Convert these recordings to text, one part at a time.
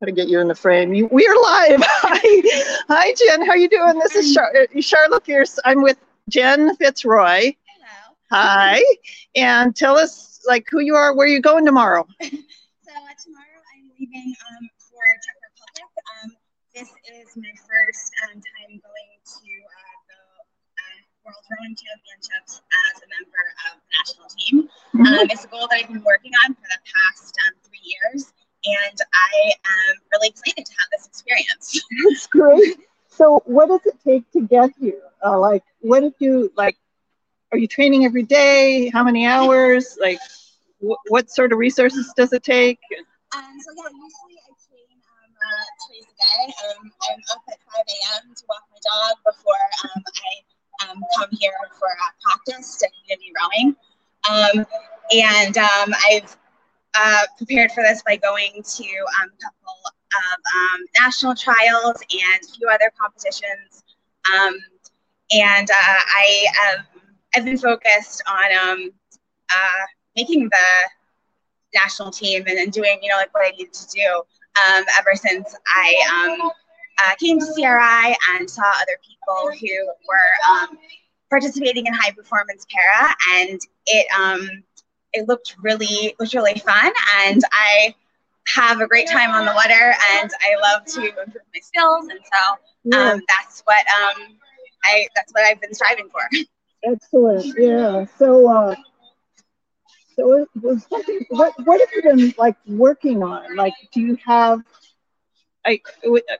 Gotta get you in the frame. You, we are live. Hi, hi, Jen. How are you doing? This is Char- uh, Charlotte Pierce. I'm with Jen Fitzroy. Hello. Hi, and tell us like who you are, where you going tomorrow. So uh, tomorrow I'm leaving um, for Czech Republic. Um, this is my first um, time going to uh, the uh, World Rowing Championships as a member of the national team. Um, it's a goal that I've been working on for the past um, three years, and I am really excited to have this experience. That's great. So, what does it take to get here? Uh, like, what did you like? Are you training every day? How many hours? Like, wh- what sort of resources does it take? Um, so yeah, usually I train um, uh, twice a day. Um, I'm up at 5 a.m. to walk my dog before um, I um, come here for uh, practice to be rowing. Um, and um, I've uh, prepared for this by going to um, a couple of um, national trials and a few other competitions. Um, and uh, I have I've been focused on um, uh, making the national team and then doing you know like what I needed to do ever since I uh, came to CRI and saw other people who were um, participating in high performance para and it um, it looked really was really fun and I have a great time on the water and I love to improve my skills and so Yeah, um, that's what um, I that's what I've been striving for. excellent. Yeah. So, uh, so was something. What what have you been like working on? Like, do you have? I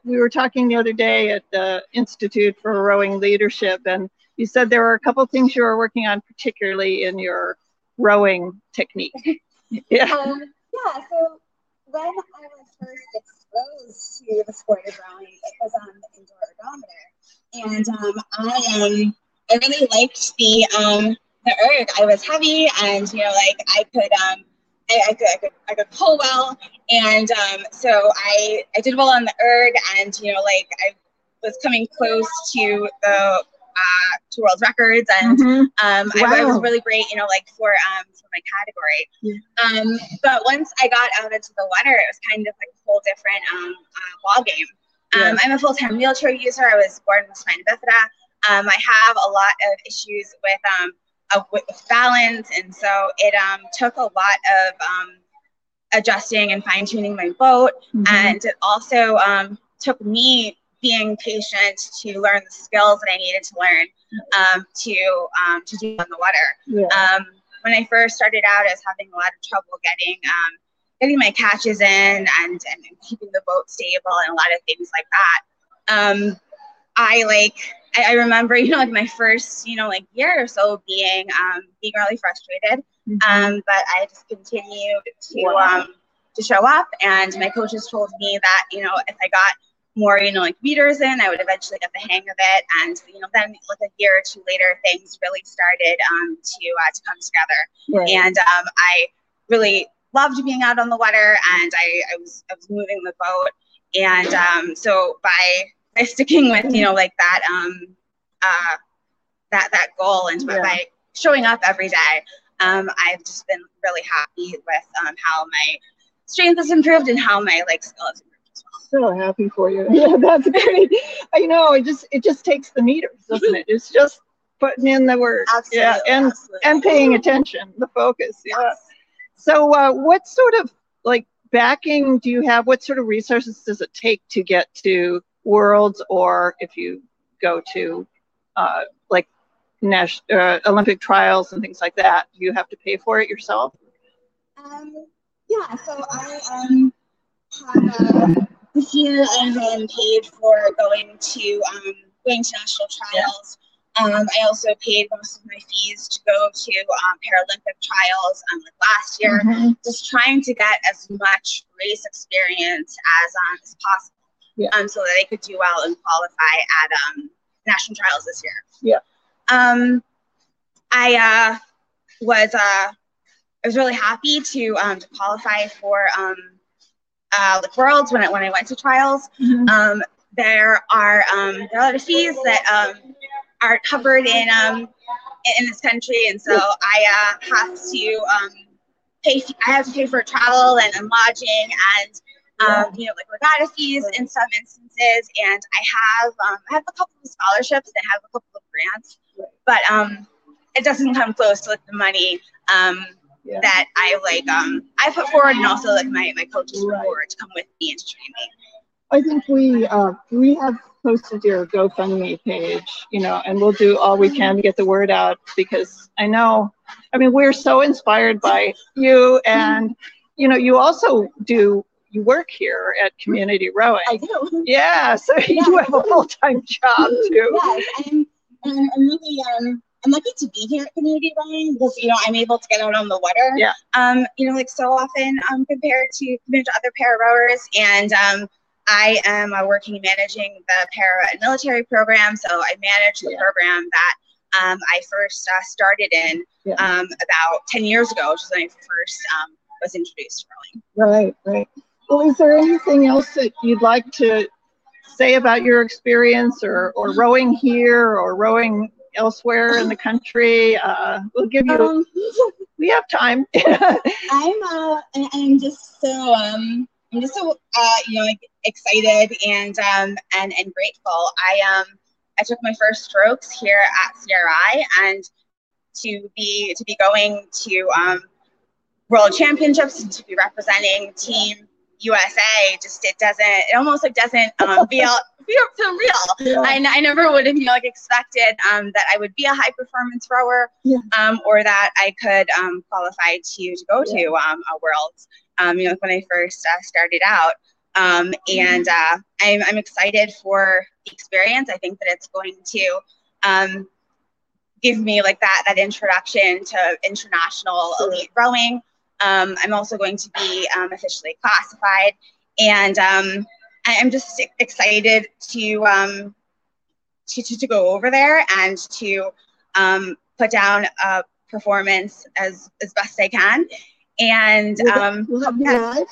we were talking the other day at the Institute for Rowing Leadership, and you said there were a couple things you were working on, particularly in your rowing technique. Yeah. Um, yeah, so when I was first exposed to the sport of rowing, it was on the indoor ergometer. And um, I um, I really liked the um, the erg. I was heavy and you know like I could um I, I could I could I could pull well and um, so I I did well on the erg and you know like I was coming close to the uh, to world records and Mhm. um, I, I was really great, you know, like for um for my category. Um, but once I got out into the water, it was kind of like a whole different um uh, ball game. Um, I'm a full time wheelchair user. I was born with spina bifida. Um, I have a lot of issues with um uh, with, balance, and so it um took a lot of um adjusting and fine tuning my boat Mhm. and it also um, took me being patient to learn the skills that I needed to learn um, to um, to do on the water. yeah. Um, when I first started out, I was having a lot of trouble getting um, getting my catches in and, and keeping the boat stable and a lot of things like that. Um, I like I, I remember you know like my first you know like year or so being um, being really frustrated Mhm. um, but I just continued to Wow. um, to show up, and my coaches told me that you know if I got more you know like meters in, I would eventually get the hang of it, and you know then like a year or two later, things really started um, to uh, to come together, Right. and um, I really loved being out on the water, and I, I was I was moving the boat, and um, so by by sticking with you know like that um uh that that goal and by, Yeah. by showing up every day um, I've just been really happy with um, how my strength has improved and how my like skill has improved. So happy for you. Yeah, that's great. I know. It just it just takes the meters, doesn't it? It's just putting in the work. Absolutely, Yeah, and absolutely. and paying attention, the focus. Yeah. So, uh, what sort of like backing do you have? What sort of resources does it take to get to worlds, or if you go to uh, like national uh, Olympic trials and things like that, do you have to pay for it yourself? Um, yeah, so I um have uh, this year I've been paid for going to um going to national trials. Um, I also paid most of my fees to go to um, Paralympic trials um, like last year. Mhm. Just trying to get as much race experience as um, as possible, Yeah. um, so that I could do well and qualify at um, national trials this year. Yeah. Um, I uh, was uh, I was really happy to um, to qualify for um, uh, like worlds when I when I went to trials. Mhm. Um, there are um, there are a lot of fees that um, are covered in um, in this country, and so I uh, have to um, pay. I have to pay for travel and, and lodging and um, you know, like regatta fees in some instances. And I have um, I have a couple of scholarships and I have a couple of grants, but um, it doesn't come close to like the money um, yeah. that I like um I put forward and also like my my coaches right. forward to come with me and to train me. I think we uh, we have posted your GoFundMe page, you know, and we'll do all we can to get the word out because I know, I mean, we're so inspired by you, and you know, you also do you work here at Community Rowing. I do. Yeah, so yeah. you have a full time job too. Yes, I'm, I'm really um I'm lucky to be here at Community Rowing because you know I'm able to get out on the water. Yeah. Um, you know, like so often um compared to compared to other para rowers, and um, I am uh, working managing the para and military program. So I manage the yeah. program that um, I first uh, started in yeah. um, about 10 years ago, which is when I first um, was introduced to rowing. Right, right. Well, is there anything else that you'd like to say about your experience or, or rowing here or rowing elsewhere in the country? Uh, we'll give you. Um, we have time. I'm. Uh, I'm just so. Um, I'm just so. Uh, you know, like excited and um and and grateful. I um. I took my first strokes here at CRI, and to be to be going to um, world championships and to be representing team USA just it doesn't it almost like doesn't um, feel feel, real. Yeah. I, I never would have you know like expected um, that I would be a high performance rower yeah. um, or that I could um, qualify to to go yeah. to um, a worlds. Um, you know when I first uh, started out. Um, and uh, I'm, I'm excited for the experience. I think that it's going to um, give me like that that introduction to international elite rowing. Um, I'm also going to be um, officially classified, and um, I'm just excited to, um, to, to to go over there and to um, put down a performance as as best I can. And um, will live?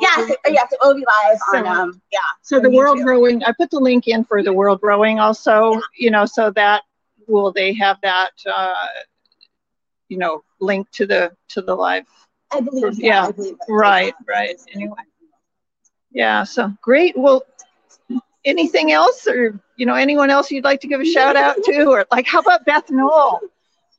Yes, yes, it will be live so, on um, yeah. So the World Rowing, I put the link in for the World Rowing also, yeah. you know, so that will they have that, uh, you know, link to the to the live I believe. So. Yeah. I believe right. Right. Anyway. Yeah. So great. Well, anything else, or you know, anyone else you'd like to give a shout out to, or like, how about Beth Newell?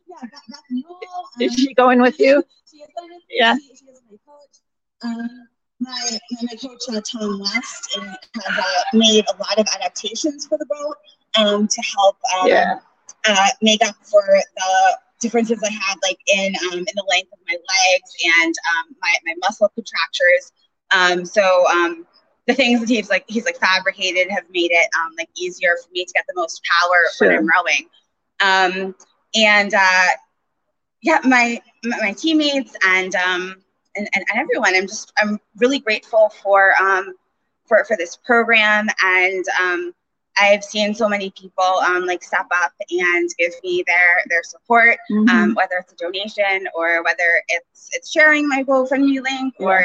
Yeah, Beth. Um, is she going with you? She is going with Yeah. She, she is my coach. Um, my, my coach uh, Tom West and has uh, made a lot of adaptations for the boat um, to help um, yeah. uh, make up for the differences I had like in um, in the length of my legs and um, my, my muscle contractures. Um, so um, the things that he's like he's like fabricated have made it um, like easier for me to get the most power sure. when I'm rowing. Um, and uh, yeah, my my teammates and, um, and and everyone, I'm just I'm really grateful for um, for for this program and um, I've seen so many people um, like step up and give me their their support, mm-hmm. um, whether it's a donation or whether it's it's sharing my GoFundMe link yeah. or, or,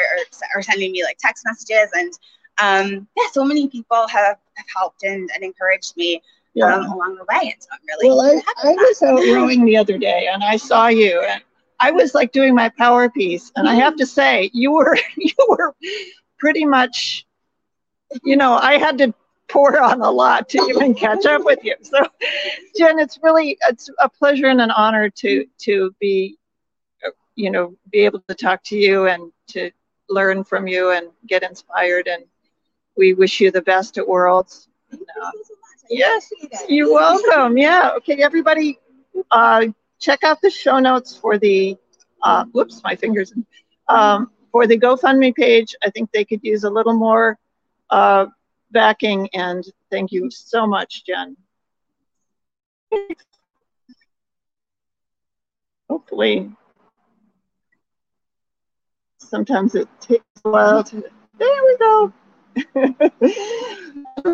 or sending me like text messages. And um, yeah, so many people have, have helped and, and encouraged me yeah. um, along the way. And so I'm really well. I, I was out rowing the other day and I saw you and I was like doing my power piece, and I have to say you were you were pretty much you know, I had to pour on a lot to even catch up with you. So, Jen, it's really it's a pleasure and an honor to to be, you know, be able to talk to you and to learn from you and get inspired. And we wish you the best at Worlds. Uh, yes, you're welcome. Yeah. Okay, everybody, uh, check out the show notes for the. Uh, whoops, my fingers. Um, for the GoFundMe page, I think they could use a little more uh, backing and thank you so much, Jen. Hopefully, sometimes it takes a while to, there we go.